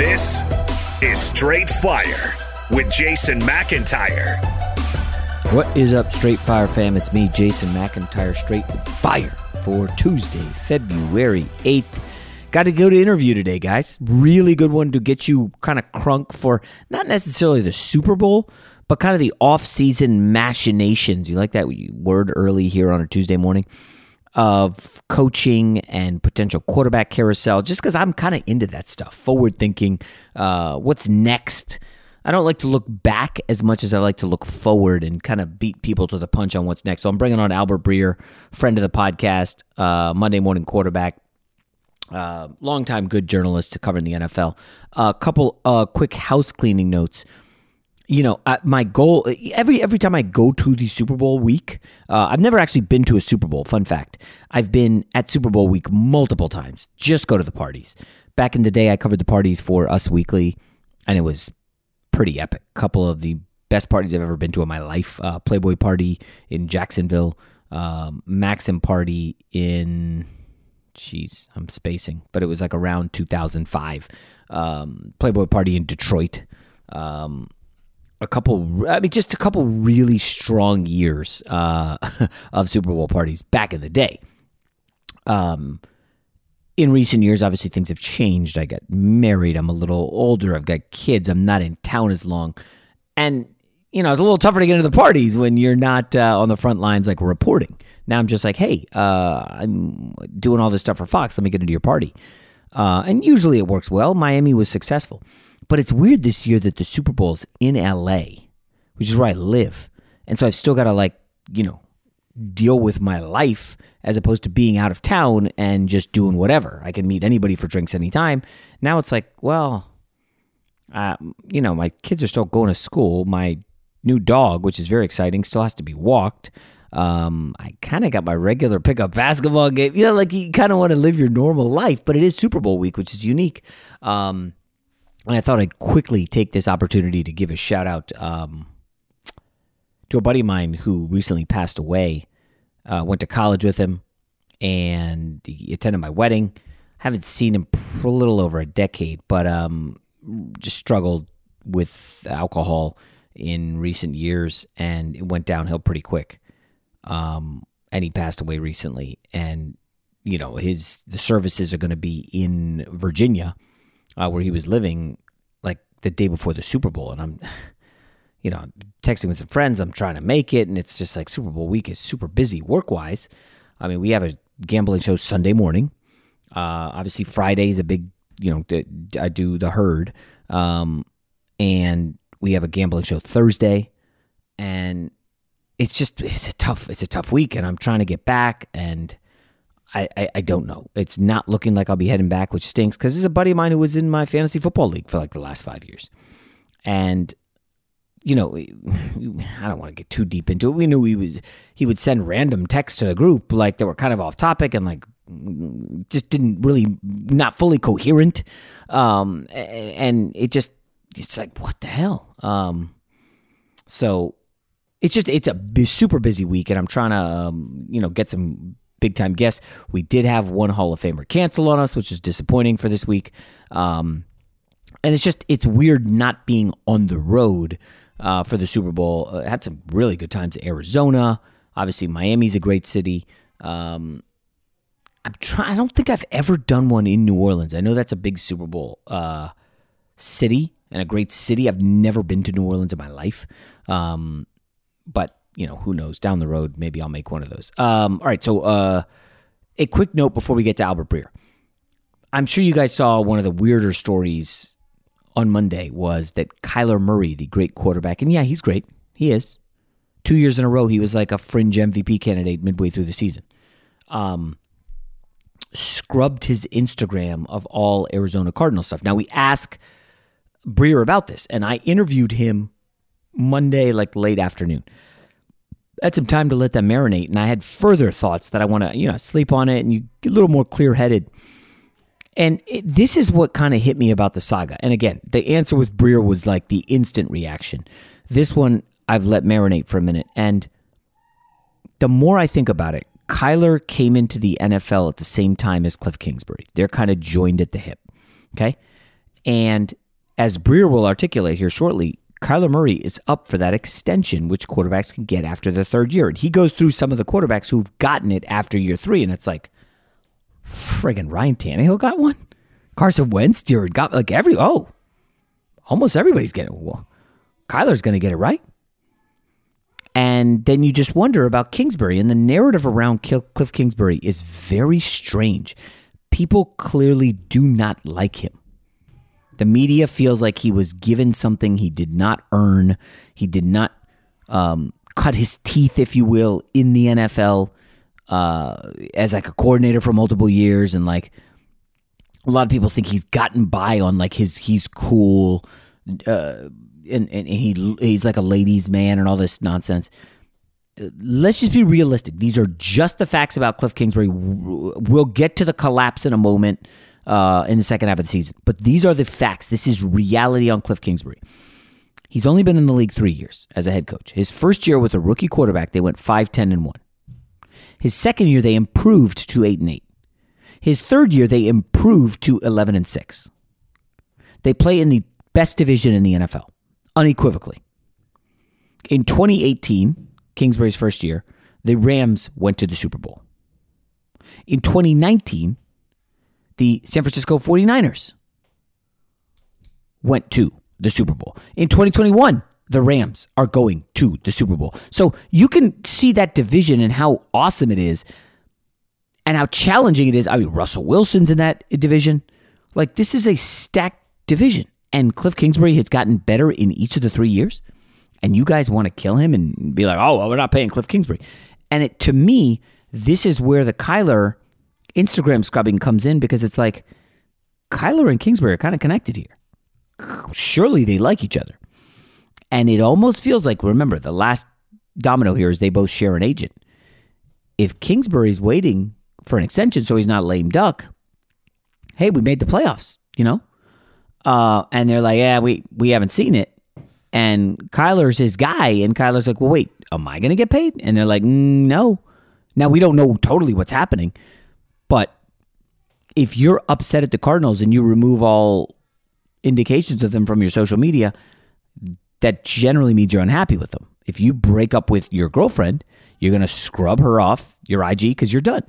This is Straight Fire with Jason McIntyre. What is up, Straight Fire fam? It's me, Jason McIntyre, Straight Fire for Tuesday, February 8th. Got to go to interview today, guys. Really good one to get you kind of crunk for not necessarily the Super Bowl, but kind of the off-season machinations. You like that word early here on a Tuesday morning? Of coaching and potential quarterback carousel just because I'm kind of into that stuff, forward thinking, uh, what's next. I don't like to look back as much as I like to look forward and kind of beat people to the punch on what's next. So I'm bringing on Albert Breer, friend of the podcast, uh, Monday morning quarterback, uh, longtime good journalist to cover in the NFL. A couple uh, quick house cleaning notes you know, uh, my goal every every time I go to the Super Bowl week, uh, I've never actually been to a Super Bowl. Fun fact: I've been at Super Bowl week multiple times. Just go to the parties. Back in the day, I covered the parties for Us Weekly, and it was pretty epic. Couple of the best parties I've ever been to in my life: uh, Playboy Party in Jacksonville, um, Maxim Party in. Jeez, I'm spacing, but it was like around 2005. Um, Playboy Party in Detroit. Um, a couple i mean just a couple really strong years uh, of super bowl parties back in the day. Um in recent years obviously things have changed. I got married. I'm a little older. I've got kids. I'm not in town as long. And you know it's a little tougher to get into the parties when you're not uh, on the front lines like reporting. Now i'm just like hey uh, i'm doing all this stuff for fox. Let me get into your party. Uh, and usually it works well. Miami was successful but it's weird this year that the Super Bowl's in LA, which is where I live. And so I've still got to, like, you know, deal with my life as opposed to being out of town and just doing whatever. I can meet anybody for drinks anytime. Now it's like, well, uh, you know, my kids are still going to school. My new dog, which is very exciting, still has to be walked. Um, I kind of got my regular pickup basketball game. You know, like you kind of want to live your normal life, but it is Super Bowl week, which is unique. Um, and I thought I'd quickly take this opportunity to give a shout out um, to a buddy of mine who recently passed away. Uh, went to college with him, and he attended my wedding. Haven't seen him for a little over a decade, but um, just struggled with alcohol in recent years, and it went downhill pretty quick. Um, and he passed away recently, and you know his the services are going to be in Virginia, uh, where he was living, like the day before the Super Bowl, and I'm. You know, texting with some friends. I'm trying to make it, and it's just like Super Bowl week is super busy work wise. I mean, we have a gambling show Sunday morning. Uh, obviously, Friday is a big, you know, I do the herd. Um, and we have a gambling show Thursday. And it's just, it's a tough, it's a tough week. And I'm trying to get back. And I, I, I don't know. It's not looking like I'll be heading back, which stinks because there's a buddy of mine who was in my fantasy football league for like the last five years. And you know, I don't want to get too deep into it. We knew he was he would send random texts to the group like they were kind of off topic and like just didn't really not fully coherent. Um, and it just it's like what the hell. Um, so it's just it's a super busy week, and I'm trying to um, you know get some big time guests. We did have one Hall of Famer cancel on us, which is disappointing for this week. Um, and it's just it's weird not being on the road uh, for the Super Bowl. Uh, had some really good times in Arizona. Obviously, Miami's a great city. Um, I'm trying. I don't think I've ever done one in New Orleans. I know that's a big Super Bowl uh, city and a great city. I've never been to New Orleans in my life. Um, but you know, who knows? Down the road, maybe I'll make one of those. Um, all right. So, uh, a quick note before we get to Albert Breer. I'm sure you guys saw one of the weirder stories on Monday was that Kyler Murray, the great quarterback, and yeah, he's great. He is. Two years in a row, he was like a fringe MVP candidate midway through the season. Um, scrubbed his Instagram of all Arizona Cardinal stuff. Now we ask Breer about this, and I interviewed him Monday, like late afternoon. Had some time to let that marinate, and I had further thoughts that I want to, you know, sleep on it and you get a little more clear headed and it, this is what kind of hit me about the saga. And again, the answer with Breer was like the instant reaction. This one I've let marinate for a minute. And the more I think about it, Kyler came into the NFL at the same time as Kliff Kingsbury. They're kind of joined at the hip. Okay. And as Breer will articulate here shortly, Kyler Murray is up for that extension, which quarterbacks can get after the third year. And he goes through some of the quarterbacks who've gotten it after year three. And it's like, friggin' Ryan Tannehill got one. Carson Wentz Jared got like every oh, almost everybody's getting. Well, Kyler's going to get it right. And then you just wonder about Kingsbury, and the narrative around Kliff Kingsbury is very strange. People clearly do not like him. The media feels like he was given something he did not earn. He did not um, cut his teeth, if you will, in the NFL uh, as like a coordinator for multiple years, and like a lot of people think he's gotten by on like his he's cool, uh, and and he he's like a ladies' man and all this nonsense. Let's just be realistic. These are just the facts about Kliff Kingsbury. We'll get to the collapse in a moment uh, in the second half of the season, but these are the facts. This is reality on Kliff Kingsbury. He's only been in the league three years as a head coach. His first year with a rookie quarterback, they went 5 10 and 1. His second year, they improved to 8 and 8. His third year, they improved to 11 and 6. They play in the best division in the NFL, unequivocally. In 2018, Kingsbury's first year, the Rams went to the Super Bowl. In 2019, the San Francisco 49ers went to the Super Bowl. In 2021, the Rams are going to the Super Bowl. So you can see that division and how awesome it is and how challenging it is. I mean, Russell Wilson's in that division. Like, this is a stacked division. And Kliff Kingsbury has gotten better in each of the three years. And you guys want to kill him and be like, oh, well, we're not paying Kliff Kingsbury. And it, to me, this is where the Kyler Instagram scrubbing comes in because it's like Kyler and Kingsbury are kind of connected here. Surely they like each other. And it almost feels like, remember, the last domino here is they both share an agent. If Kingsbury's waiting for an extension so he's not lame duck, hey, we made the playoffs, you know? Uh, and they're like, yeah, we, we haven't seen it. And Kyler's his guy, and Kyler's like, well, wait, am I going to get paid? And they're like, mm, no. Now, we don't know totally what's happening, but if you're upset at the Cardinals and you remove all indications of them from your social media, that generally means you're unhappy with them. If you break up with your girlfriend, you're going to scrub her off your IG because you're done.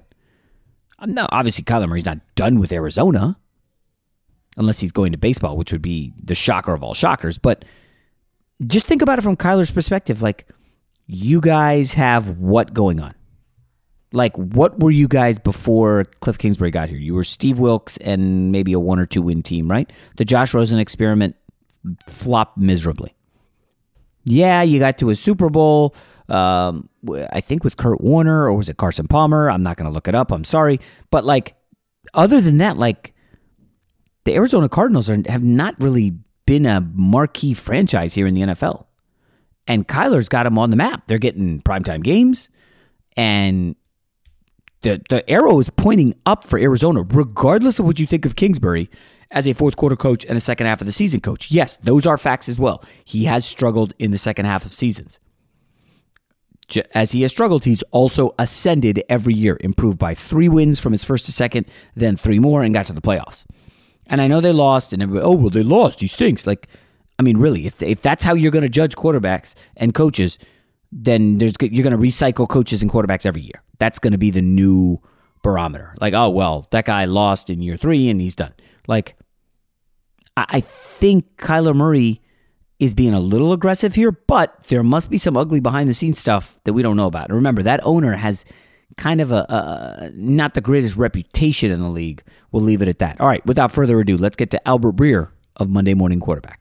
No, obviously, Kyler Murray's not done with Arizona unless he's going to baseball, which would be the shocker of all shockers. But just think about it from Kyler's perspective. Like, you guys have what going on? Like, what were you guys before Kliff Kingsbury got here? You were Steve Wilks and maybe a one or two win team, right? The Josh Rosen experiment flopped miserably. Yeah, you got to a Super Bowl. Um, I think with Kurt Warner or was it Carson Palmer? I'm not going to look it up. I'm sorry, but like, other than that, like the Arizona Cardinals are, have not really been a marquee franchise here in the NFL. And Kyler's got them on the map. They're getting primetime games, and the the arrow is pointing up for Arizona, regardless of what you think of Kingsbury as a fourth quarter coach and a second half of the season coach. Yes, those are facts as well. He has struggled in the second half of seasons. As he has struggled, he's also ascended every year, improved by three wins from his first to second, then three more, and got to the playoffs. And I know they lost, and everybody, oh well, they lost. He stinks. Like, I mean, really, if if that's how you're going to judge quarterbacks and coaches, then there's you're going to recycle coaches and quarterbacks every year. That's going to be the new barometer. Like, oh well, that guy lost in year three and he's done. Like, I think Kyler Murray is being a little aggressive here, but there must be some ugly behind the scenes stuff that we don't know about. And remember, that owner has kind of a, a, not the greatest reputation in the league. We'll leave it at that. All right, without further ado, let's get to Albert Breer of Monday Morning Quarterback.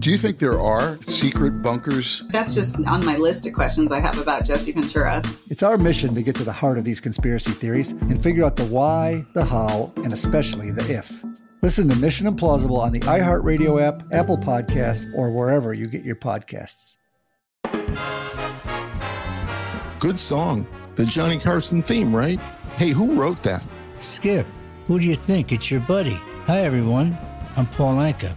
Do you think there are secret bunkers? That's just on my list of questions I have about Jesse Ventura. It's our mission to get to the heart of these conspiracy theories and figure out the why, the how, and especially the if. Listen to Mission Implausible on the iHeartRadio app, Apple Podcasts, or wherever you get your podcasts. Good song. The Johnny Carson theme, right? Hey, who wrote that? Skip. Who do you think? It's your buddy. Hi, everyone. I'm Paul Anka.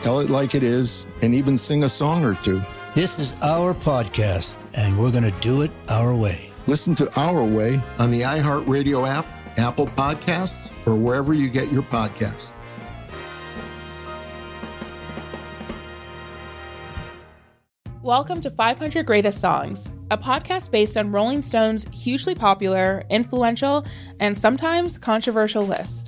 tell it like it is, and even sing a song or two. This is our podcast, and we're going to do it our way. Listen to Our Way on the iHeartRadio app, Apple Podcasts, or wherever you get your podcasts. Welcome to 500 Greatest Songs, a podcast based on Rolling Stone's hugely popular, influential, and sometimes controversial list.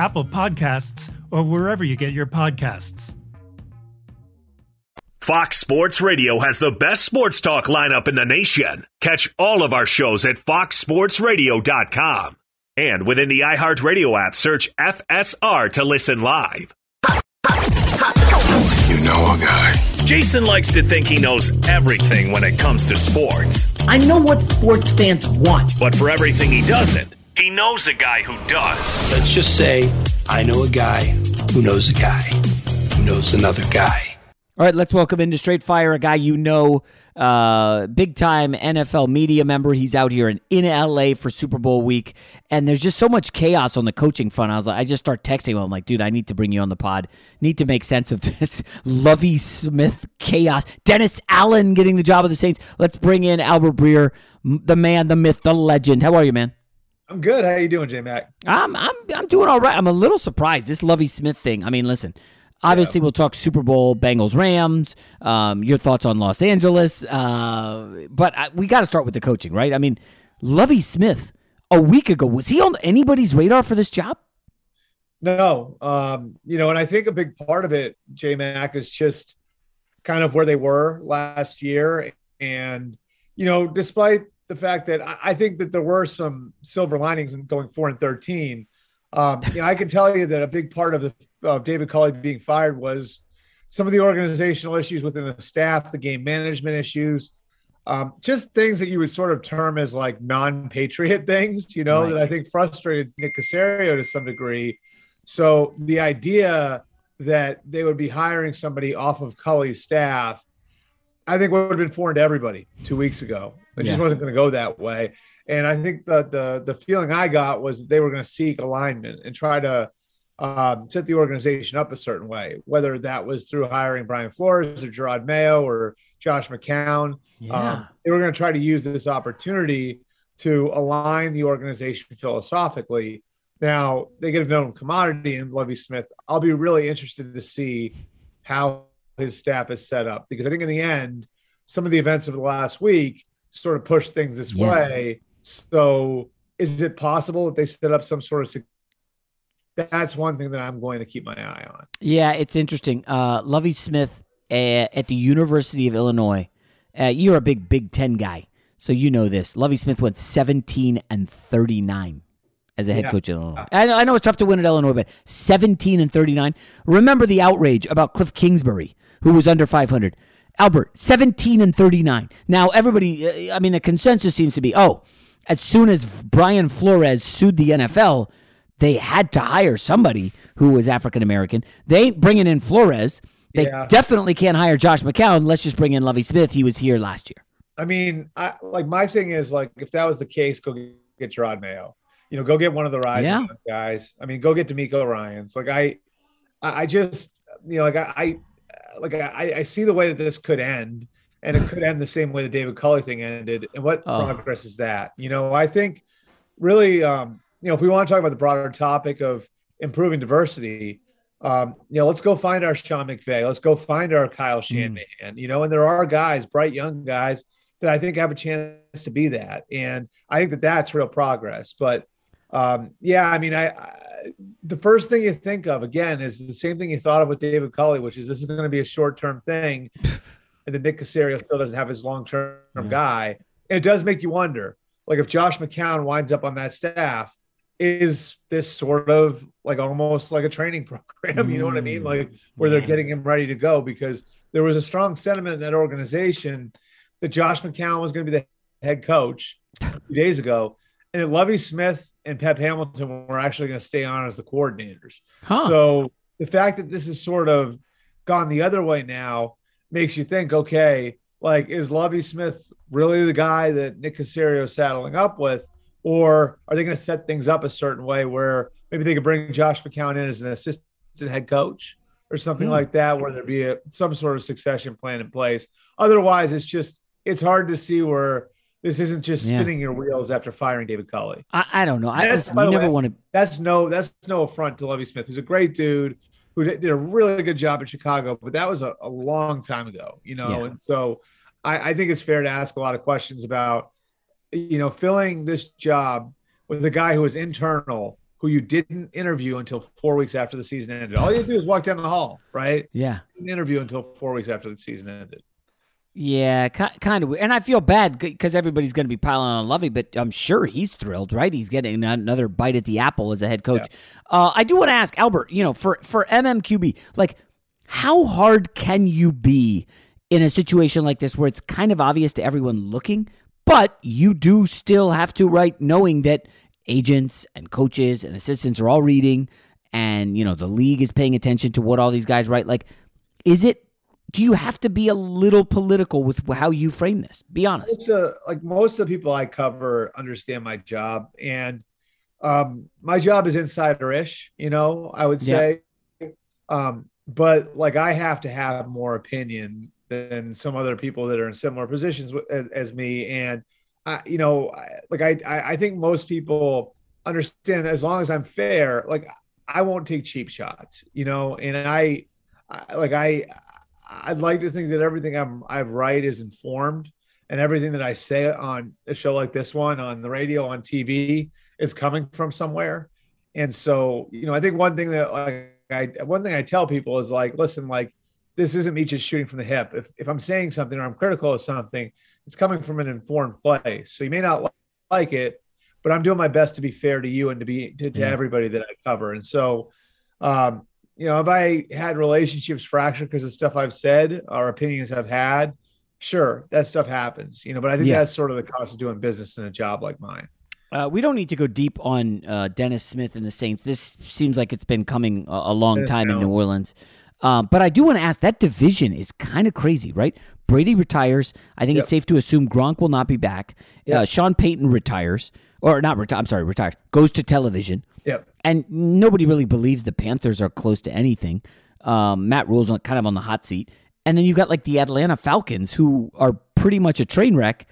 Apple Podcasts, or wherever you get your podcasts. Fox Sports Radio has the best sports talk lineup in the nation. Catch all of our shows at foxsportsradio.com. And within the iHeartRadio app, search FSR to listen live. You know a guy. Jason likes to think he knows everything when it comes to sports. I know what sports fans want. But for everything he doesn't, he knows a guy who does. Let's just say I know a guy who knows a guy who knows another guy. All right, let's welcome into Straight Fire a guy you know, uh, big time NFL media member. He's out here in, in LA for Super Bowl week, and there's just so much chaos on the coaching front. I was like, I just start texting him. I'm like, dude, I need to bring you on the pod. Need to make sense of this Lovie Smith chaos. Dennis Allen getting the job of the Saints. Let's bring in Albert Breer, the man, the myth, the legend. How are you, man? I'm good. How you doing, J Mac? I'm I'm I'm doing all right. I'm a little surprised this Lovie Smith thing. I mean, listen. Obviously, yeah. we'll talk Super Bowl, Bengals, Rams. Um, your thoughts on Los Angeles, uh, but I, we got to start with the coaching, right? I mean, Lovie Smith a week ago was he on anybody's radar for this job? No, um, you know, and I think a big part of it, J Mac, is just kind of where they were last year, and you know, despite the fact that I, I think that there were some silver linings in going four and thirteen. Um, you know, I can tell you that a big part of the of David Culley being fired was some of the organizational issues within the staff, the game management issues, um, just things that you would sort of term as like non-patriot things, you know, right. that I think frustrated Nick Caserio to some degree. So the idea that they would be hiring somebody off of Culley's staff, I think would have been foreign to everybody two weeks ago. It yeah. just wasn't going to go that way. And I think that the the feeling I got was that they were going to seek alignment and try to um, set the organization up a certain way, whether that was through hiring Brian Flores or Jerod Mayo or Josh McCown. Yeah. Um, they were going to try to use this opportunity to align the organization philosophically. Now they get a known commodity in Lovie Smith. I'll be really interested to see how his staff is set up because I think in the end, some of the events of the last week sort of push things this yes. way. So is it possible that they set up some sort of that's one thing that I'm going to keep my eye on. Yeah, it's interesting. Uh, Lovie Smith uh, at the University of Illinois. Uh, you're a big Big Ten guy, so you know this. Lovie Smith went 17 and 39 as a head yeah. coach at Illinois. I know, I know it's tough to win at Illinois, but 17 and 39. Remember the outrage about Kliff Kingsbury, who was under 500. Albert, 17 and 39. Now, everybody, uh, I mean, the consensus seems to be, oh, as soon as Brian Flores sued the NFL, they had to hire somebody who was African American. They ain't bringing in Flores. They yeah. definitely can't hire Josh McCown. Let's just bring in Lovie Smith. He was here last year. I mean, I like my thing is like if that was the case, go get Jerod Mayo. You know, go get one of the rising Yeah. guys. I mean, go get DeMeco Ryans. Like I, I just you know like I, I like I, I see the way that this could end, and it could end the same way the David Culley thing ended. And what Oh. progress is that? You know, I think really, um, you know, if we want to talk about the broader topic of improving diversity, um, you know, let's go find our Sean McVay. Let's go find our Kyle Shanahan. You know, and there are guys, bright young guys, that I think have a chance to be that, and I think that that's real progress. But um, yeah, I mean, I the first thing you think of again is the same thing you thought of with David Culley, which is this is going to be a short term thing, and then Nick Caserio still doesn't have his long term guy. And it does make you wonder, like if Josh McCown winds up on that staff, is this sort of like almost like a training program? You know what I mean? Like mm, where they're getting him ready to go because there was a strong sentiment in that organization that Josh McCown was going to be the head coach a few days ago, and Lovie Smith and Pep Hamilton were actually going to stay on as the coordinators. Huh. So the fact that this is sort of gone the other way now makes you think, okay, like is Lovie Smith really the guy that Nick Caserio is saddling up with, or are they going to set things up a certain way where maybe they could bring Josh McCown in as an assistant head coach or something Hmm. like that, where there'd be a, some sort of succession plan in place? Otherwise, it's just it's hard to see where this isn't just Yeah. spinning your wheels after firing David Culley. I, I don't know. I That's- listen, by you the never want to. That's no, that's no affront to Lovie Smith, who's a great dude who did, did a really good job in Chicago, but that was a, a long time ago, you know. Yeah. And so I, I think it's fair to ask a lot of questions about, you know, filling this job with a guy who was internal, who you didn't interview until four weeks after the season ended. All you do is walk down the hall, right? Yeah. Didn't interview until four weeks after the season ended. Yeah, kind of weird. And I feel bad because everybody's going to be piling on Lovie, but I'm sure he's thrilled, right? He's getting another bite at the apple as a head coach. Uh, I do want to ask Albert, you know, for for MMQB, like, how hard can you be in a situation like this where it's kind of obvious to everyone looking, but you do still have to write knowing that agents and coaches and assistants are all reading, and you know the league is paying attention to what all these guys write. Like, is it? Do you have to be a little political with how you frame this? Be honest. Most, uh, like most of the people I cover understand my job, and um, my job is insider-ish. You know, I would Yeah. say, um, but like I have to have more opinion than some other people that are in similar positions as, as me, and I, you know, I, like I, I, I think most people understand as long as I'm fair, like I won't take cheap shots. You know, and I, I like I. I'd like to think that everything I'm I write is informed, and everything that I say on a show like this one, on the radio, on TV, is coming from somewhere. And so, you know, I think one thing that like I one thing I tell people is like, listen, like this isn't me just shooting from the hip. If if I'm saying something or I'm critical of something, it's coming from an informed place. So you may not like it, but I'm doing my best to be fair to you and to be to, to Yeah. everybody that I cover. And so, um, you know, if I had relationships fractured because of stuff I've said or opinions I've had, sure, that stuff happens, you know, but I think Yeah. that's sort of the cost of doing business in a job like mine. Uh, we don't need to go deep on uh, Dennis Smith and the Saints. This seems like it's been coming a, a long time in New Orleans. Um, but I do want to ask that division is kind of crazy, right? Brady retires. I think Yep. it's safe to assume Gronk will not be back. Uh, Sean Payton retires, or not retire. I'm sorry, retires. Goes to television. Yep. And nobody really believes the Panthers are close to anything. Um, Matt Rhule's on, kind of on the hot seat. And then you've got like the Atlanta Falcons, who are pretty much a train wreck.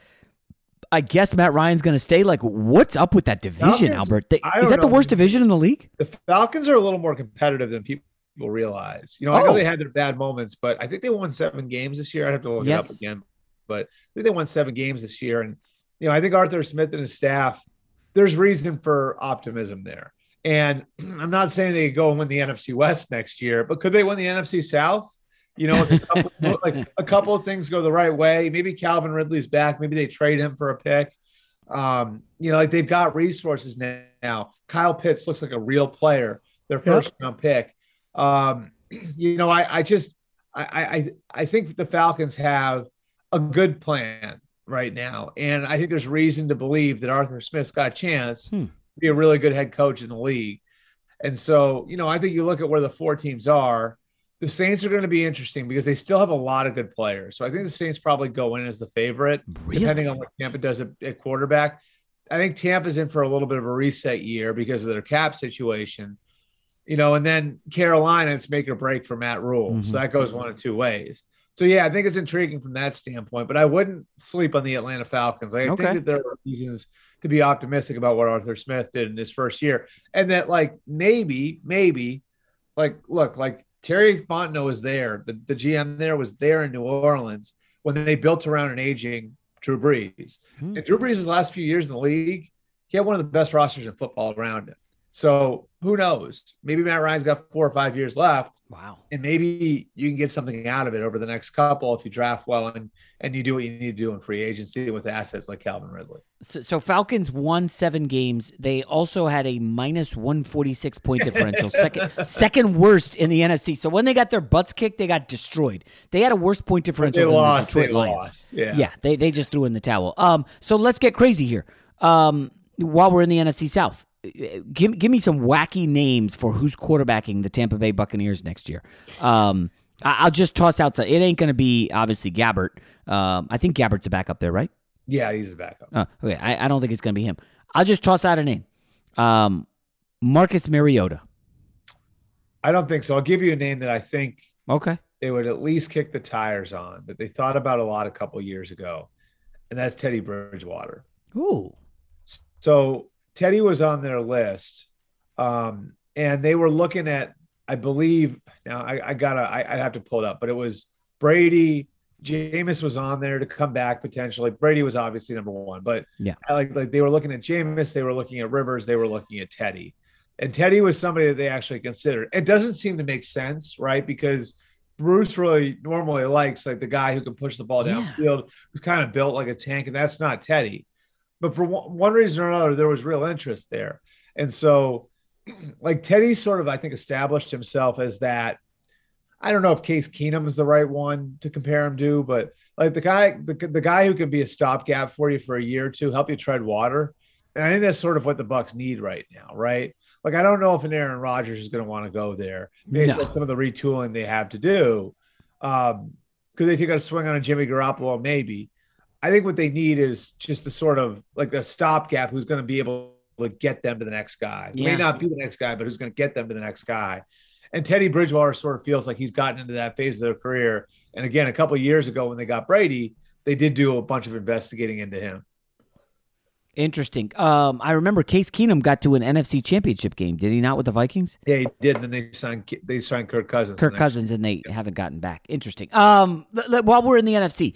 I guess Matt Ryan's going to stay. Like, what's up with that division, Falcons, Albert? They- is that the worst division in the league? The Falcons are a little more competitive than people realize. You know, I Oh. know they had their bad moments, but I think they won seven games this year. I'd have to look it up again, but I think they won seven games this year. And you know, I think Arthur Smith and his staff, there's reason for optimism there. And I'm not saying they could go and win the NFC West next year, but could they win the NFC South? You know, a couple, like a couple of things go the right way. Maybe Calvin Ridley's back. Maybe they trade him for a pick. Um, you know, like they've got resources now. Kyle Pitts looks like a real player. Their first round pick. Um, you know, I, I just I, I I think the Falcons have a good plan right now, and I think there's reason to believe that Arthur Smith's got a chance Hmm. to be a really good head coach in the league. And so, you know, I think you look at where the four teams are. The Saints are going to be interesting because they still have a lot of good players. So I think the Saints probably go in as the favorite, really? depending on what Tampa does at, at quarterback. I think Tampa's in for a little bit of a reset year because of their cap situation, you know, and then Carolina, it's make or break for Matt Rhule. Mm-hmm. So that goes one of two ways. So yeah, I think it's intriguing from that standpoint, but I wouldn't sleep on the Atlanta Falcons. I Okay. think that there are reasons to be optimistic about what Arthur Smith did in his first year, and that like maybe, maybe, like look, like Terry Fontenot was there, the, the GM there was there in New Orleans when they built around an aging Drew Brees. And Drew Brees' last few years in the league, he had one of the best rosters in football around him. So who knows? Maybe Matt Ryan's got four or five years left. Wow. And maybe you can get something out of it over the next couple if you draft well and and you do what you need to do in free agency with assets like Calvin Ridley. So, so Falcons won seven games. They also had a minus one forty six point differential, second second worst in the NFC. So when they got their butts kicked, they got destroyed. They had a worse point differential They than lost, the Detroit Lions. lost, yeah. yeah, they they just threw in the towel. Um, so let's get crazy here. Um, while we're in the NFC South, give give me some wacky names for who's quarterbacking the Tampa Bay Buccaneers next year. Um, I, I'll just toss out. Some, it ain't going to be obviously Gabbert. Um, I think Gabbert's a backup there, right? Yeah, he's the backup. Oh, okay. I, I don't think it's going to be him. I'll just toss out a name. Um, Marcus Mariota. I don't think so. I'll give you a name that I think Okay. they would at least kick the tires on that they thought about a lot a couple years ago, and that's Teddy Bridgewater. Ooh. So Teddy was on their list, um, and they were looking at, I believe. Now I, I gotta, I, I have to pull it up, but it was Brady. Jameis was on there to come back potentially. Brady was obviously number one, but Yeah. I like like they were looking at Jameis, they were looking at Rivers, they were looking at Teddy, and Teddy was somebody that they actually considered. It doesn't seem to make sense, right? Because Bruce really normally likes like the guy who can push the ball downfield, who's kind of built like a tank, and that's not Teddy. But for one, reason or another, there was real interest there, and so like Teddy sort of I think established himself as that. I don't know if Case Keenum is the right one to compare him to, but like the guy, the, the guy who can be a stopgap for you for a year or two, help you tread water. And I think that's sort of what the Bucks need right now, right? Like I don't know if an Aaron Rodgers is going to want to go there based No. on some of the retooling they have to do. Um, could they take a swing on a Jimmy Garoppolo? Maybe. I think what they need is just the sort of like a stopgap who's going to be able to get them to the next guy. Yeah. May not be the next guy, but who's going to get them to the next guy. And Teddy Bridgewater sort of feels like he's gotten into that phase of their career. And again, a couple of years ago when they got Brady, they did do a bunch of investigating into him. Interesting. Um, I remember Case Keenum got to an NFC Championship game. Did he not with the Vikings? Yeah, he did. And then they signed they signed Kirk Cousins. Kirk the Cousins, and they haven't gotten back. Interesting. Um, l- l- while we're in the NFC,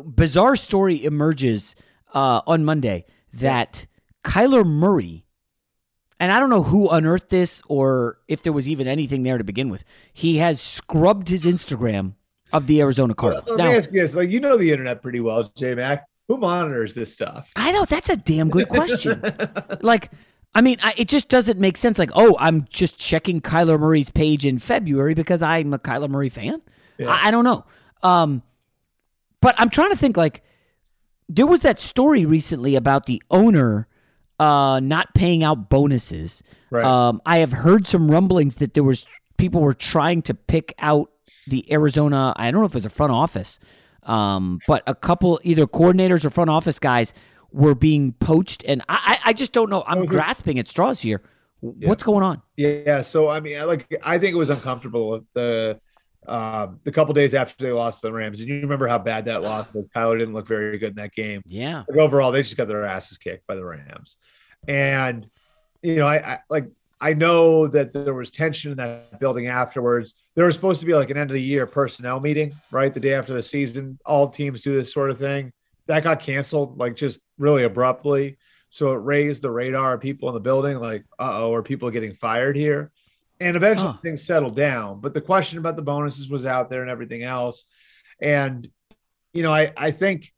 bizarre story emerges uh, on Monday that Kyler Murray, and I don't know who unearthed this or if there was even anything there to begin with. He has scrubbed his Instagram of the Arizona Cardinals. Let Now, me ask you this: like you know the internet pretty well, J Mac. Who monitors this stuff? I know that's a damn good question. like, I mean, I, it just doesn't make sense. Like, oh, I'm just checking Kyler Murray's page in February because I'm a Kyler Murray fan. I, I don't know. Um, but I'm trying to think. Like, there was that story recently about the owner uh, not paying out bonuses. Right. Um, I have heard some rumblings that there was people were trying to pick out the Arizona. I don't know if it was a front office, um, but a couple either coordinators or front office guys were being poached, and I, I I just don't know. I'm Okay. grasping at straws here. What's going on? Yeah, so I mean, I like I think it was uncomfortable the um, the couple days after they lost to the Rams, and you remember how bad that loss was. Kyler didn't look very good in that game. Yeah, Like, overall, they just got their asses kicked by the Rams, and you know, I, I like I know that there was tension in that building afterwards. There was supposed to be like an end of the year personnel meeting, right? The day after the season, all teams do this sort of thing. That got canceled, like just really abruptly. So it raised the radar of people in the building, like, uh oh, are people getting fired here? And eventually Huh. things settled down. But the question about the bonuses was out there and everything else. And, you know, I, I think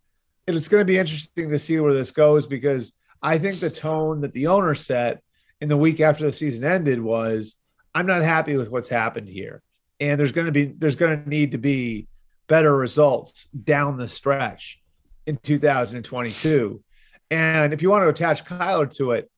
it's going to be interesting to see where this goes because I think the tone that the owner set in the week after the season ended was I'm not happy with what's happened here. And there's going to be there's going to need to be better results down the stretch in 2022. And if you want to attach Kyler to it,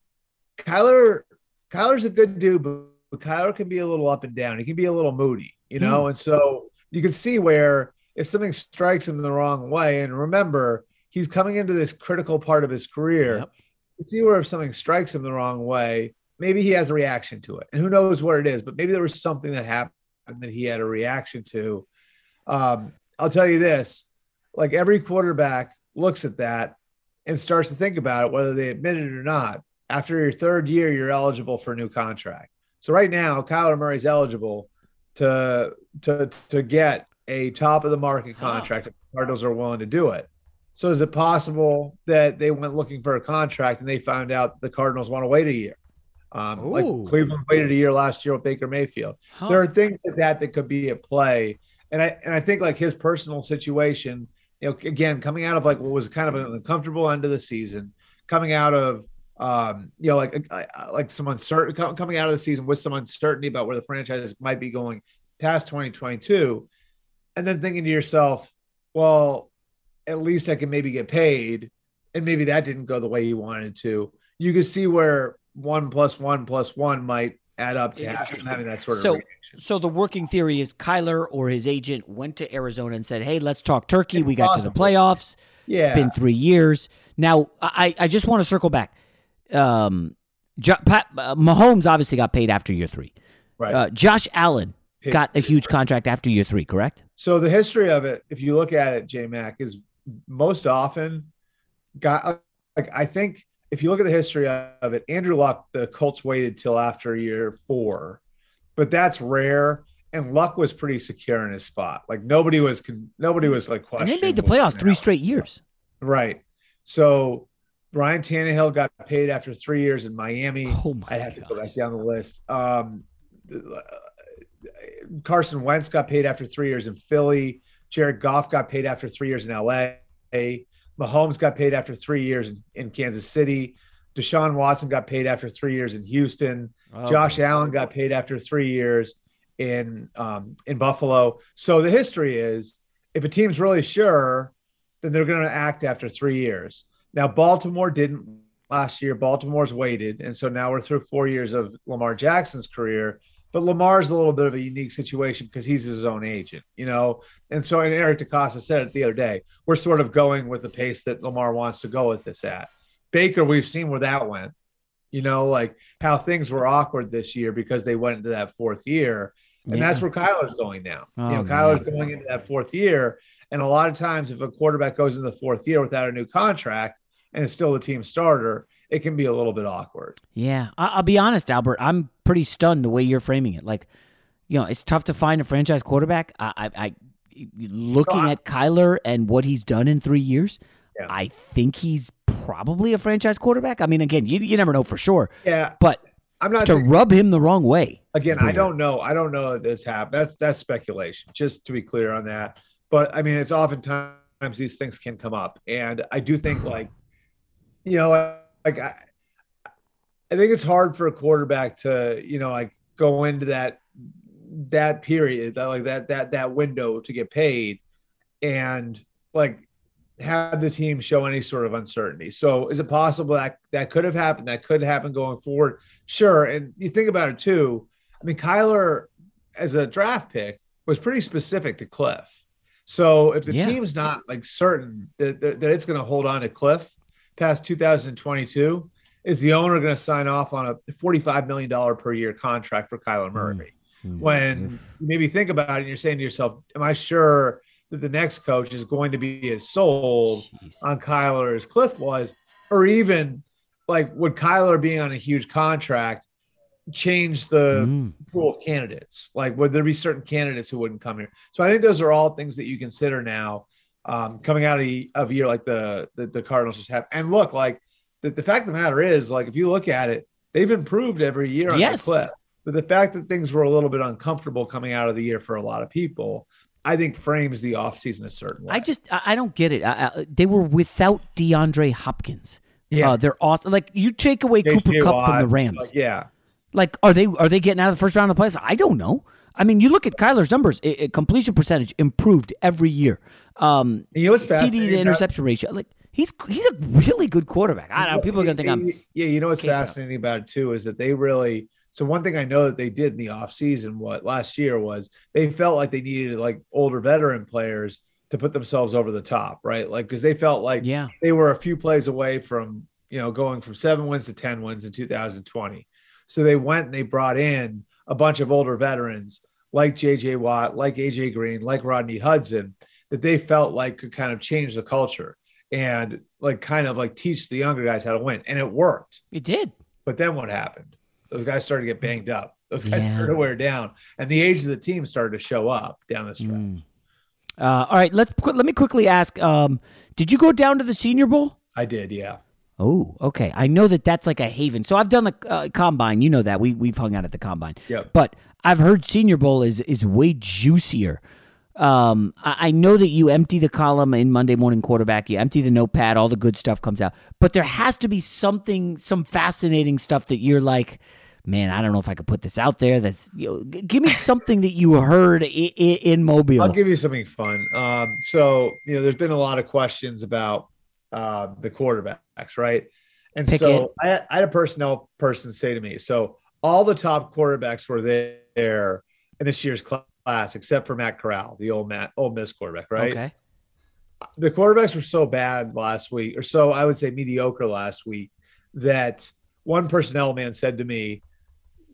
Kyler Kyler's a good dude, but Kyler can be a little up and down. He can be a little moody, you know, mm. and so you can see where if something strikes him the wrong way, and remember, he's coming into this critical part of his career. Yep. You see where if something strikes him the wrong way, maybe he has a reaction to it, and who knows what it is, but maybe there was something that happened that he had a reaction to. Um, I'll tell you this: like every quarterback looks at that and starts to think about it, whether they admit it or not. After your third year, you're eligible for a new contract. So right now, Kyler Murray's eligible to to to get a top of the market contract if the Cardinals are willing to do it. So is it possible that they went looking for a contract and they found out the Cardinals want to wait a year? Um, like Cleveland waited a year last year with Baker Mayfield. Huh. There are things like that that could be at play, and I and I think like his personal situation, you know, again coming out of like what was kind of an uncomfortable end of the season, coming out of um, you know, like like some uncertain coming out of the season with some uncertainty about where the franchise might be going past 2022 and then thinking to yourself, well, at least I can maybe get paid. And maybe that didn't go the way you wanted to. You can see where one plus one plus one might add up to having that sort of. So, reaction. so the working theory is Kyler or his agent went to Arizona and said, "Hey, let's talk turkey. It's we got possible. to the playoffs. Yeah, it's been three years now. I I just want to circle back. Um, Pat, uh, Mahomes obviously got paid after year three. Right. Uh, Josh Allen got a huge contract after year three, correct? So the history of it, if you look at it, J Mac, is most often got like I think if you look at the history of it, Andrew Luck, the Colts waited till after year four, but that's rare. And Luck was pretty secure in his spot. Like nobody was, nobody was like questioning. And they made the playoffs three straight years. Right. So Ryan Tannehill got paid after three years in Miami. Oh my I'd have gosh. to go back down the list. Um, Carson Wentz got paid after three years in Philly. Jared Goff got paid after three years in LA. Mahomes got paid after three years in, in Kansas City. Deshaun Watson got paid after three years in Houston. Oh, Josh Allen got paid after three years in um, in Buffalo. So the history is, if a team's really sure, then they're going to act after three years. Now Baltimore didn't last year. Baltimore's waited, and so now we're through four years of Lamar Jackson's career. But Lamar's a little bit of a unique situation because he's his own agent, you know. And so, and Eric DeCosta said it the other day. We're sort of going with the pace that Lamar wants to go with this at. Baker, we've seen where that went. You know, like how things were awkward this year because they went into that fourth year, and yeah. that's where Kyler's going now. Oh, you know, Kyler's man. going into that fourth year, and a lot of times, if a quarterback goes into the fourth year without a new contract and is still the team starter, it can be a little bit awkward. Yeah, I'll be honest, Albert. I'm pretty stunned the way you're framing it. Like, you know, it's tough to find a franchise quarterback. I, I, I looking so I, at Kyler and what he's done in three years, yeah. I think he's probably a franchise quarterback. I mean, again, you, you never know for sure. Yeah, but I'm not to saying, rub him the wrong way. Again, I don't know. I don't know that this happened. That's that's speculation. Just to be clear on that. But I mean, it's oftentimes these things can come up, and I do think like, you know like I, I think it's hard for a quarterback to, you know, like go into that that period, that like that that that window to get paid and like have the team show any sort of uncertainty. So is it possible that that could have happened? That could happen going forward? Sure. And you think about it too. I mean, Kyler as a draft pick was pretty specific to Kliff. So if the yeah. team's not like certain that, that, that it's going to hold on to Kliff, past 2022, is the owner going to sign off on a $45 million per year contract for Kyler Murray? Mm-hmm. When you maybe think about it and you're saying to yourself, Am I sure that the next coach is going to be as sold Jeez. on Kyler as Kliff was? Or even like, would Kyler being on a huge contract change the mm. pool of candidates? Like, would there be certain candidates who wouldn't come here? So I think those are all things that you consider now um, coming out of, of a year like the, the, the Cardinals just have. And look, like the, the fact of the matter is, like if you look at it, they've improved every year on yes. the clip. But the fact that things were a little bit uncomfortable coming out of the year for a lot of people, I think frames the offseason a certain way. I just I don't get it. I, I, they were without DeAndre Hopkins. Yeah, uh, they're off. Like you take away Cooper Kupp from the Rams. Like, yeah, like are they are they getting out of the first round of the playoffs? I don't know. I mean, you look at Kyler's numbers. It, it, completion percentage improved every year. Um, you know what's TD to interception ratio. Like he's he's a really good quarterback. I don't know. People are gonna think I'm. Yeah, you know what's fascinating about it too is that they really So one thing I know that they did in the offseason, what last year was they felt like they needed like older veteran players to put themselves over the top, right? Like because they felt like yeah. they were a few plays away from you know going from seven wins to ten wins in 2020. So they went and they brought in a bunch of older veterans like JJ Watt, like AJ Green, like Rodney Hudson, that they felt like could kind of change the culture and like kind of like teach the younger guys how to win. And it worked. It did. But then what happened? Those guys started to get banged up. Those guys Yeah. started to wear down. And the age of the team started to show up down the stretch. Mm. Uh, all right, let's let me quickly ask. Um, did you go down to the Senior Bowl? I did, yeah. Oh, okay. I know that that's like a haven. So I've done the uh, combine. You know that we we've hung out at the combine. Yep. But I've heard Senior Bowl is is way juicier. Um, I, I know that you empty the column in Monday Morning Quarterback. You empty the notepad. All the good stuff comes out. But there has to be something, some fascinating stuff that you're like, man. I don't know if I could put this out there. That's you know, g- give me something that you heard i- i- in Mobile. I'll give you something fun. Um, so you know, there's been a lot of questions about uh, the quarterbacks, right? And Pickett. so I, had- I had a personnel person say to me, so all the top quarterbacks were there in this year's class, except for Matt Corral, the old Matt, old Miss quarterback, right? Okay. the quarterbacks were so bad last week, or so I would say mediocre last week, that one personnel man said to me,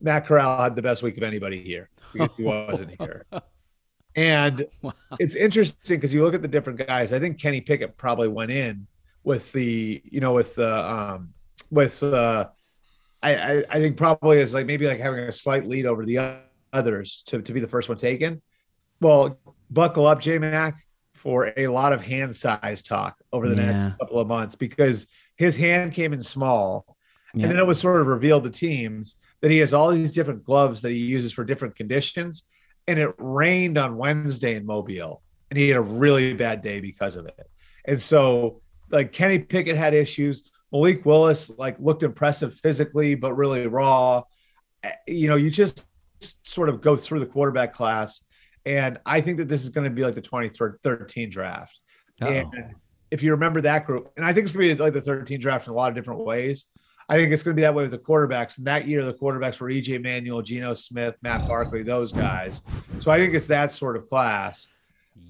Matt Corral had the best week of anybody here because he wasn't here. And it's interesting because you look at the different guys. I think Kenny Pickett probably went in with the, you know, with the, um, with, uh, I, I, I think probably is like maybe like having a slight lead over the others to, to be the first one taken. Well, buckle up, J Mac, for a lot of hand size talk over the Yeah. next couple of months because his hand came in small. Yeah. And then it was sort of revealed to teams that he has all these different gloves that he uses for different conditions. And it rained on Wednesday in Mobile, and he had a really bad day because of it. And so, like Kenny Pickett had issues. Malik Willis like looked impressive physically, but really raw. Eh, You know, you just sort of go through the quarterback class, and I think that this is going to be like the 2013 draft. Uh-oh. And if you remember that group, and I think it's going to be like the 13 draft in a lot of different ways. I think it's going to be that way with the quarterbacks. And that year, the quarterbacks were EJ Manuel, Geno Smith, Matt Barkley, those guys. So I think it's that sort of class.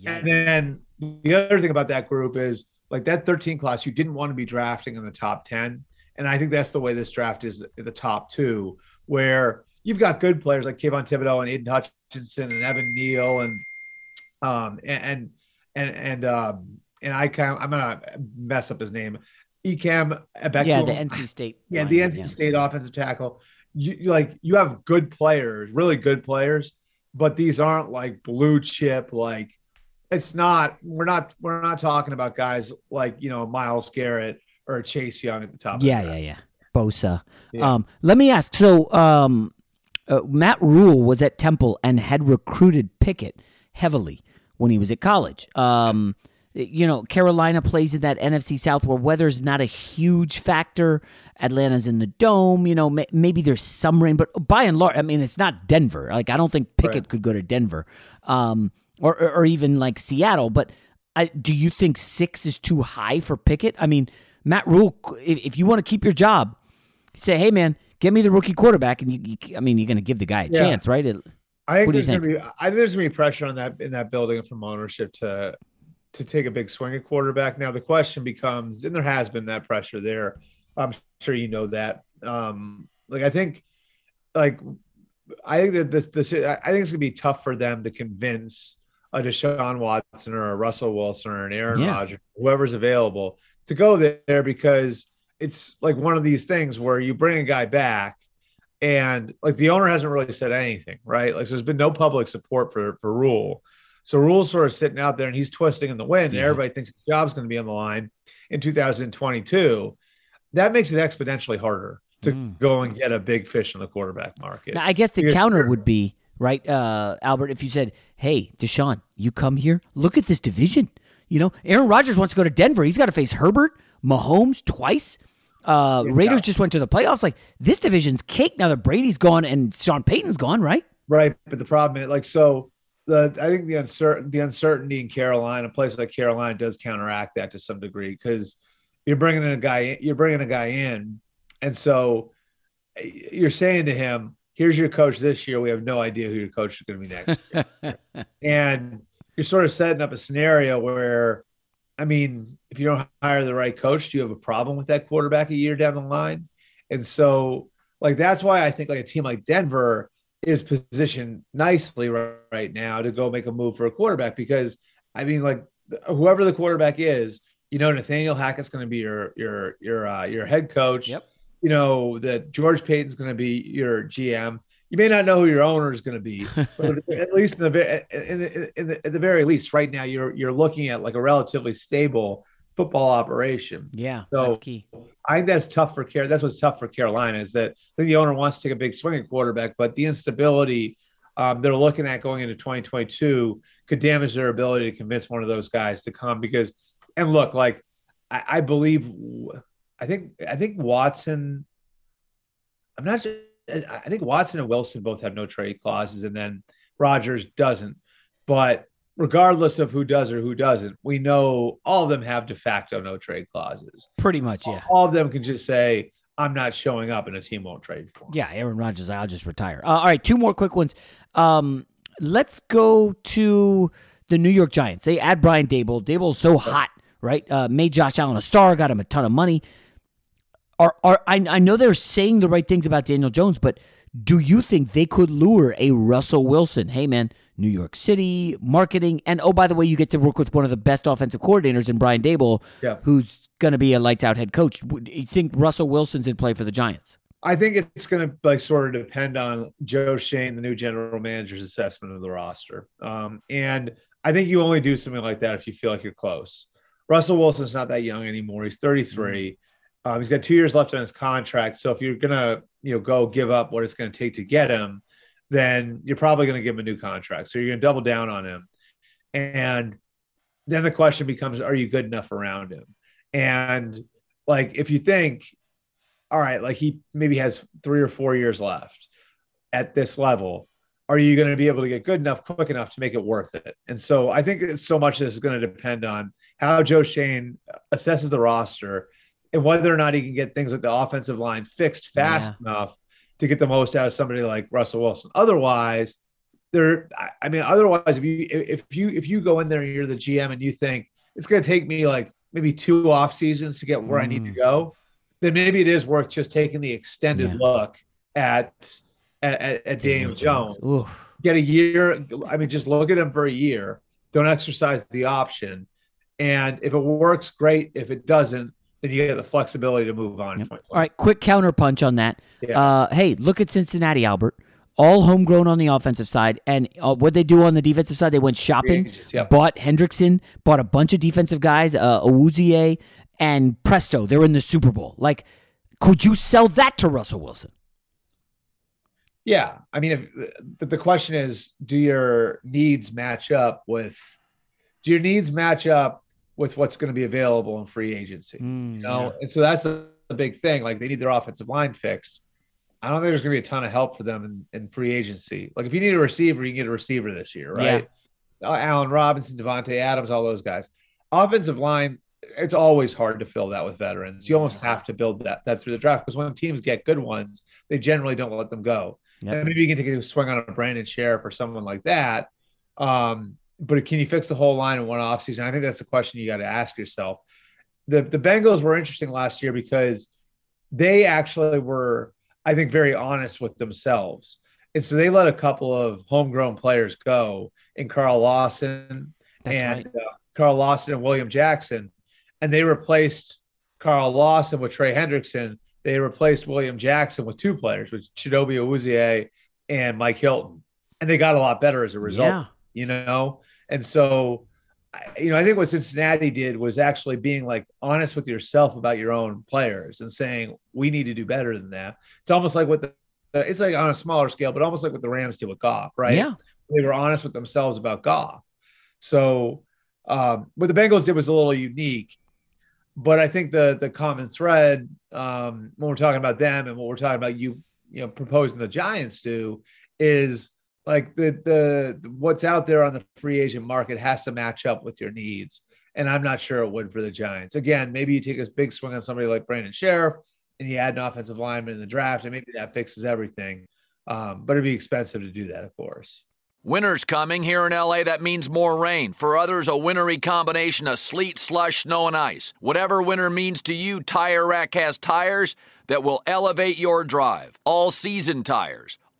And then the other thing about that group is like that 13 class, you didn't want to be drafting in the top 10. And I think that's the way this draft is at the top two, where you've got good players like Kayvon Thibodeaux and Aidan Hutchinson and Evan Neal and um and and and um and I kind I'm gonna mess up his name. Ecam Ebeku. Yeah, the NC State. Yeah, the NC State offensive tackle. You like you have good players, really good players, but these aren't like blue chip. Like it's not. We're not. We're not talking about guys like you know Myles Garrett or Chase Young at the top. the Yeah, yeah, yeah. Bosa. Yeah. Um, let me ask. So, um, uh, Matt Rhule was at Temple and had recruited Pickett heavily when he was at college. Um, you know, Carolina plays in that NFC South where weather's not a huge factor. Atlanta's in the dome. You know, may, maybe there's some rain, but by and large, I mean, it's not Denver. Like, I don't think Pickett could go to Denver, um, or, or or even like Seattle. But I, do you think six is too high for Pickett? I mean, Matt Rhule, if, if you want to keep your job, say, hey man, get me the rookie quarterback, and you, you I mean, you're going to give the guy a Yeah. chance, right? It- I think what do you there's think? gonna be. I think there's gonna be pressure on that in that building from ownership to to take a big swing at quarterback. Now the question becomes, and there has been that pressure there. I'm sure you know that. Um, like I think, like I think that this this I think it's gonna be tough for them to convince a Deshaun Watson or a Russell Wilson or an Aaron Yeah. Rodgers, whoever's available, to go there because it's like one of these things where you bring a guy back and like the owner hasn't really said anything, right? Like so there's been no public support for for Rhule. So Rhule's sort of sitting out there and he's twisting in the wind. And everybody thinks his job's going to be on the line in 2022. That makes it exponentially harder to hmm. go and get a big fish in the quarterback market. Now, I guess the Because- counter would be right, uh, Albert. If you said, "Hey, Deshaun, you come here. Look at this division. You know, Aaron Rodgers wants to go to Denver. He's got to face Herbert, Mahomes twice. Uh, Raiders just went to the playoffs. Like this division's cake now that Brady's gone and Sean Payton's gone. Right? Right, but the problem is like so the I think the uncertain the uncertainty in Carolina, a place like Carolina, does counteract that to some degree because you're bringing in a guy, you're bringing a guy in, and so you're saying to him, here's your coach this year. We have no idea who your coach is going to be next. and you're sort of setting up a scenario where, I mean, if you don't hire the right coach, do you have a problem with that quarterback a year down the line? And so, like, that's why I think like a team like Denver is positioned nicely right, right now to go make a move for a quarterback because, I mean, like, whoever the quarterback is, you know, Nathaniel Hackett's going to be your your your uh, your head coach. Yep. You know that George Paton's going to be your GM. You may not know who your owner is going to be, but at least in the, in the, in the at the very least, right now you're you're looking at like a relatively stable football operation. Yeah, so that's key. I think that's tough for Care. That's what's tough for Carolina is that I think the owner wants to take a big swing at quarterback, but the instability um, they're looking at going into 2022 could damage their ability to convince one of those guys to come because and look, like I, I believe, I think, I think Watson. I'm not. Just, I think Watson and Wilson both have no trade clauses, and then Rodgers doesn't. But regardless of who does or who doesn't, we know all of them have de facto no trade clauses. Pretty much, yeah. All of them can just say, "I'm not showing up," and a team won't trade for. Him. Yeah, Aaron Rodgers, I'll just retire. Uh, all right, two more quick ones. Um, let's go to the New York Giants. They add Brian Daboll. Daboll's so hot right? Uh, made Josh Allen a star, got him a ton of money. Are are I, I know they're saying the right things about Daniel Jones, but do you think they could lure a Russell Wilson? Hey man, New York City marketing, and oh by the way, you get to work with one of the best offensive coordinators in Brian Daboll, yeah. who's going to be a lights out head coach. Do you think Russell Wilson's in play for the Giants? I think it's going to like sort of depend on Joe Schoen, the new general manager's assessment of the roster, um, and I think you only do something like that if you feel like you're close. Russell Wilson's not that young anymore. He's 33. Mm-hmm. Um, he's got two years left on his contract. So if you're gonna, you know, go give up what it's to take to get him, then you're probably to give him a new contract. So you're to double down on him. And then the question becomes, are you good enough around him? And like, if you think, all right, like he maybe has three or four years left at this level, are you going to be able to get good enough quick enough to make it worth it? And so I think so much of this is going to depend on how Joe Schoen assesses the roster and whether or not he can get things like the offensive line fixed fast yeah. enough to get the most out of somebody like Russell Wilson. Otherwise, there I mean otherwise if you if you if you go in there and you're the GM and you think it's going to take me like maybe two off seasons to get where mm. I need to mm. go, then maybe it is worth just taking the extended yeah. look at at, at, at Daniel, Jones. Jones. Get a year. I mean, just look at him for a year. Don't exercise the option. And if it works, great. If it doesn't, then you get the flexibility to move on. Yep. All right, quick counterpunch on that. Yeah. Uh, hey, look at Cincinnati, Albert. All homegrown on the offensive side, and uh, what they do on the defensive side, they went shopping, yep. bought Hendrickson, bought a bunch of defensive guys, uh, Awuzie, and presto, they're in the Super Bowl. Like, could you sell that to Russell Wilson? Yeah, I mean, if the question is, do your needs match up with? Do your needs match up with what's going to be available in free agency? Mm, you know, yeah. and so that's the, the, big thing. Like they need their offensive line fixed. I don't think there's going to be a ton of help for them in, in free agency. Like if you need a receiver, you can get a receiver this year, right? Yeah. Uh, Allen Robinson, Davante Adams, all those guys. Offensive line, it's always hard to fill that with veterans. You almost have to build that that through the draft because when teams get good ones, they generally don't let them go. Yep. And maybe you can take a swing on a Brandon Scherff or someone like that. Um, but can you fix the whole line in one offseason? I think that's the question you got to ask yourself. The the Bengals were interesting last year because they actually were, I think, very honest with themselves. And so they let a couple of homegrown players go in Carl Lawson that's and right. uh, Carl Lawson and William Jackson. And they replaced Carl Lawson with Trey Hendrickson they replaced William Jackson with two players, with Chidobe Awuzie and Mike Hilton, and they got a lot better as a result. Yeah. You know, and so you know, I think what Cincinnati did was actually being like honest with yourself about your own players and saying we need to do better than that. It's almost like what the it's like on a smaller scale, but almost like what the Rams did with Goff, right? Yeah, they were honest with themselves about Goff. So um, what the Bengals did was a little unique but I think the the common thread um, when we're talking about them and what we're talking about you you know proposing the Giants do is like the the what's out there on the free agent market has to match up with your needs, and I'm not sure it would for the Giants. Again, maybe you take a big swing on somebody like Brandon Scherff and you add an offensive lineman in the draft, and maybe that fixes everything. Um, but it'd be expensive to do that, of course. Winter's coming here in LA. That means more rain. For others, a wintry combination of sleet, slush, snow, and ice. Whatever winter means to you, Tire Rack has tires that will elevate your drive. All season tires,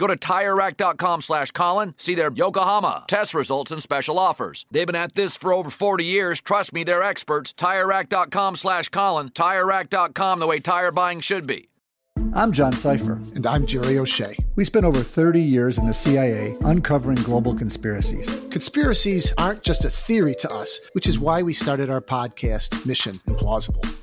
Go to TireRack.com slash Colin, see their Yokohama test results and special offers. They've been at this for over 40 years. Trust me, they're experts. TireRack.com slash Colin. TireRack.com, the way tire buying should be. I'm John Sipher. And I'm Jerry O'Shea. We spent over 30 years in the CIA uncovering global conspiracies. Conspiracies aren't just a theory to us, which is why we started our podcast, Mission Implausible.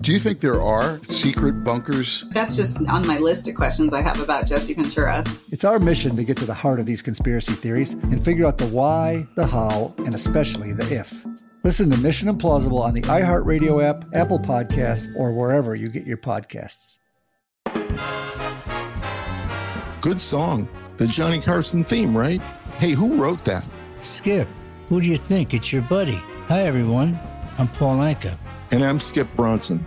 Do you think there are secret bunkers? That's just on my list of questions I have about Jesse Ventura. It's our mission to get to the heart of these conspiracy theories and figure out the why, the how, and especially the if. Listen to Mission Implausible on the iHeartRadio app, Apple Podcasts, or wherever you get your podcasts. Good song. The Johnny Carson theme, right? Hey, who wrote that? Skip, who do you think? It's your buddy. Hi, everyone. I'm Paul Anka. And I'm Skip Bronson.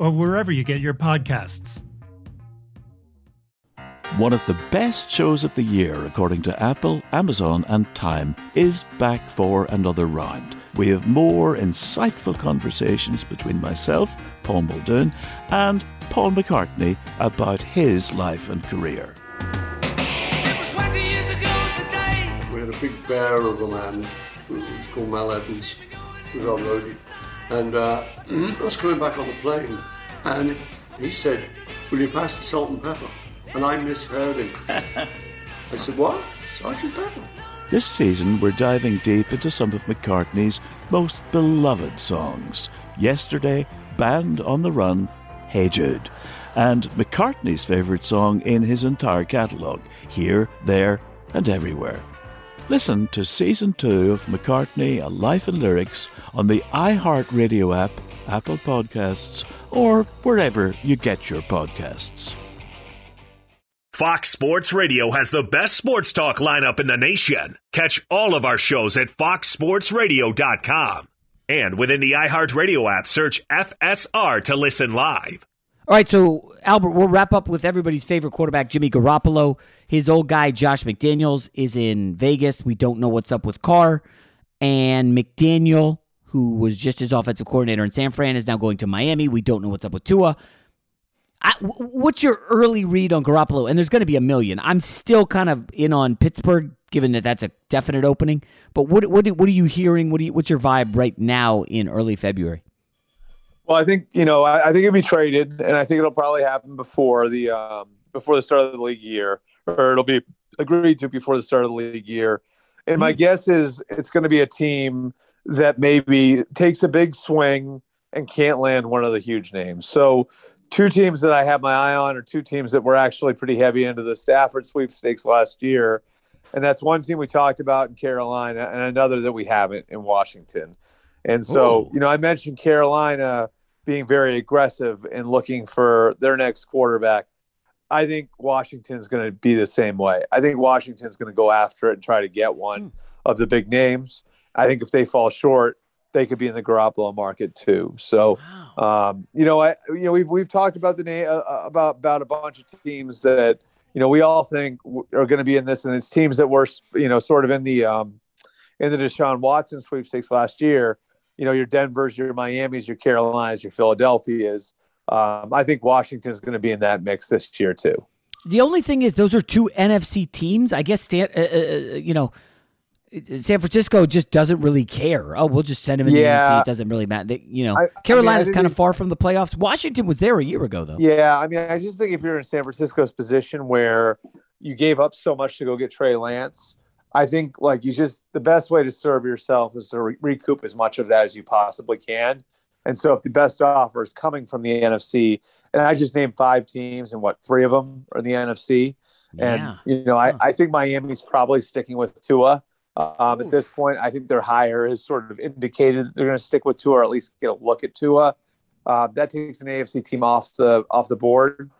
or wherever you get your podcasts. One of the best shows of the year, according to Apple, Amazon, and Time, is back for another round. We have more insightful conversations between myself, Paul Muldoon, and Paul McCartney about his life and career. It was twenty years ago today. We had a big bear of a man who was called Mal Evans, who was our roadie. And uh, I was coming back on the plane, and he said, Will you pass the salt and pepper? And I misheard him. I said, What? Sergeant Pepper? This season, we're diving deep into some of McCartney's most beloved songs. Yesterday, Band on the Run, Hey Jude, and McCartney's favourite song in his entire catalogue, Here, There, and Everywhere. Listen to Season 2 of McCartney, A Life in Lyrics on the iHeartRadio app, Apple Podcasts, or wherever you get your podcasts. Fox Sports Radio has the best sports talk lineup in the nation. Catch all of our shows at foxsportsradio.com. And within the iHeartRadio app, search FSR to listen live. All right, so Albert, we'll wrap up with everybody's favorite quarterback, Jimmy Garoppolo. His old guy, Josh McDaniels, is in Vegas. We don't know what's up with Carr. And McDaniel, who was just his offensive coordinator in San Fran, is now going to Miami. We don't know what's up with Tua. I, what's your early read on Garoppolo? And there's going to be a million. I'm still kind of in on Pittsburgh, given that that's a definite opening. But what what what are you hearing? What you, what's your vibe right now in early February? Well, I think you know, I, I think it'll be traded, and I think it'll probably happen before the um, before the start of the league year, or it'll be agreed to before the start of the league year. And my guess is it's going to be a team that maybe takes a big swing and can't land one of the huge names. So, two teams that I have my eye on are two teams that were actually pretty heavy into the Stafford sweepstakes last year. And that's one team we talked about in Carolina and another that we haven't in Washington. And so, Ooh. you know, I mentioned Carolina being very aggressive and looking for their next quarterback. I think Washington's going to be the same way. I think Washington's going to go after it and try to get one of the big names. I think if they fall short, they could be in the Garoppolo market too. So, um, you know, I you know we've we've talked about the name uh, about about a bunch of teams that you know we all think are going to be in this, and it's teams that were you know sort of in the um, in the Deshaun Watson sweepstakes last year. You know, your Denver's, your Miami's, your Carolinas, your Philadelphia's. Um, I think Washington's going to be in that mix this year too. The only thing is, those are two NFC teams. I guess, Stan, uh, uh, uh, you know, San Francisco just doesn't really care. Oh, we'll just send him in the NFC. It doesn't really matter. They, you know, I- I mean, I Carolina's kind of far from the playoffs. Washington was there a year ago, though. Yeah, I mean, I just think if you're in San Francisco's position where you gave up so much to go get Trey Lance, I think like you just the best way to serve yourself is to re- recoup as much of that as you possibly can. And so, if the best offer is coming from the NFC, and I just named five teams, and what three of them are in the NFC, Yeah. and you know, I, I think Miami's probably sticking with Tua. Um, at this point, I think their hire has sort of indicated that they're going to stick with Tua, or at least get a look at Tua. Uh, that takes an AFC team off the off the board,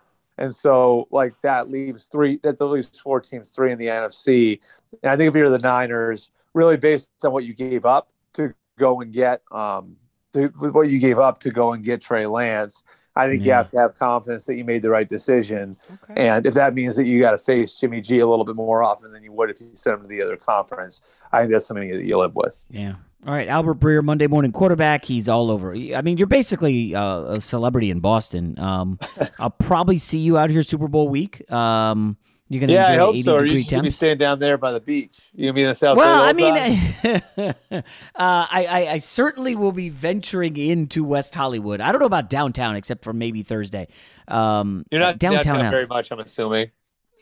and so like that leaves three. That leaves four teams, three in the NFC. And I think if you're the Niners, really based on what you gave up to go and get, um, to, what you gave up to go and get Trey Lance, I think you have to have confidence that you made the right decision. And if that means that you got to face Jimmy G a little bit more often than you would if you sent him to the other conference, I think that's something that you live with. Yeah. All right, Albert Breer, Monday morning quarterback. He's all over. I mean, you're basically uh, a celebrity in Boston. Um, I'll probably see you out here Super Bowl week. Um, you're gonna yeah, I enjoy hope the 80 so. Or you should be staying down there by the beach. You gonna be in the South Well, I Bay all the mean, time? uh, I, I I certainly will be venturing into West Hollywood. I don't know about downtown, except for maybe Thursday. Um, you're not downtown. downtown very much. I'm assuming.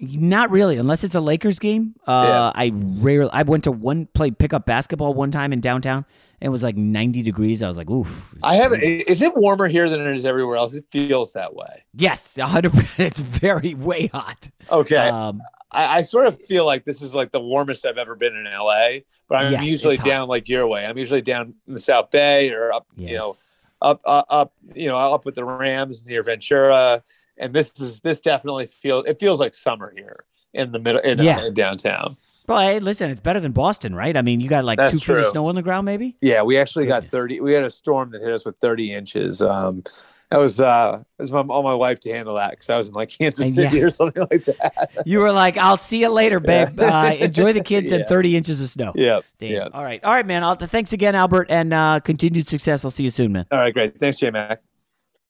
Not really, unless it's a Lakers game. Uh, I rarely. I went to one played pickup basketball one time in downtown, and it was like 90 degrees. I was like, oof. I haven't. Is it warmer here than it is everywhere else? It feels that way. Yes, 100. It's very way hot. Okay. Um, I, I sort of feel like this is like the warmest I've ever been in LA, but I'm Yes, usually it's hot. down like your way. I'm usually down in the South Bay or up, you know, up, up, up, you know, up with the Rams near Ventura. And this is this definitely feels it feels like summer here in the middle in, Yeah. in downtown. Well, hey, listen, it's better than Boston, right? I mean, you got like That's two feet of snow on the ground, maybe. Yeah, we actually got 30. We had a storm that hit us with 30 inches. Um, that was uh, it was my, on my wife to handle that because I was in like Kansas City yeah. or something like that. You were like, "I'll see you later, babe. Yeah. Uh, enjoy the kids and 30 inches of snow." Yeah. All right. All right, man. I'll, thanks again, Albert, and uh, continued success. I'll see you soon, man. All right, great. Thanks, J Mac.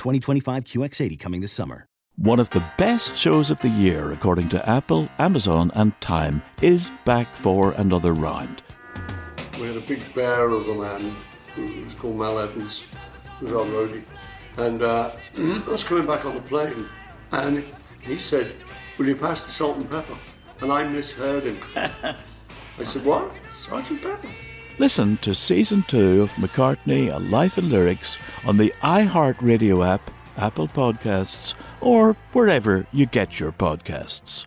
2025 QX80 coming this summer. One of the best shows of the year, according to Apple, Amazon, and Time, is back for another round. We had a big bear of a man who was called Mal Evans, who was our roadie. And uh, I was coming back on the plane, and he said, Will you pass the salt and pepper? And I misheard him. I said, What? Sergeant Pepper? Listen to season two of McCartney, A Life in Lyrics on the iHeartRadio app, Apple Podcasts, or wherever you get your podcasts.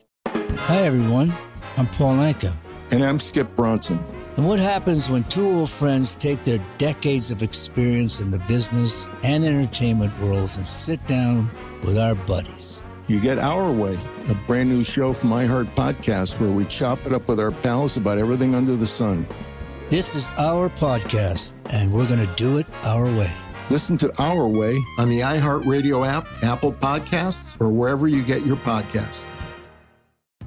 Hi, everyone. I'm Paul Anka. And I'm Skip Bronson. And what happens when two old friends take their decades of experience in the business and entertainment worlds and sit down with our buddies? You get Our Way, a brand new show from iHeart Podcast where we chop it up with our pals about everything under the sun. This is our podcast, and we're going to do it our way. Listen to Our Way on the iHeartRadio app, Apple Podcasts, or wherever you get your podcasts.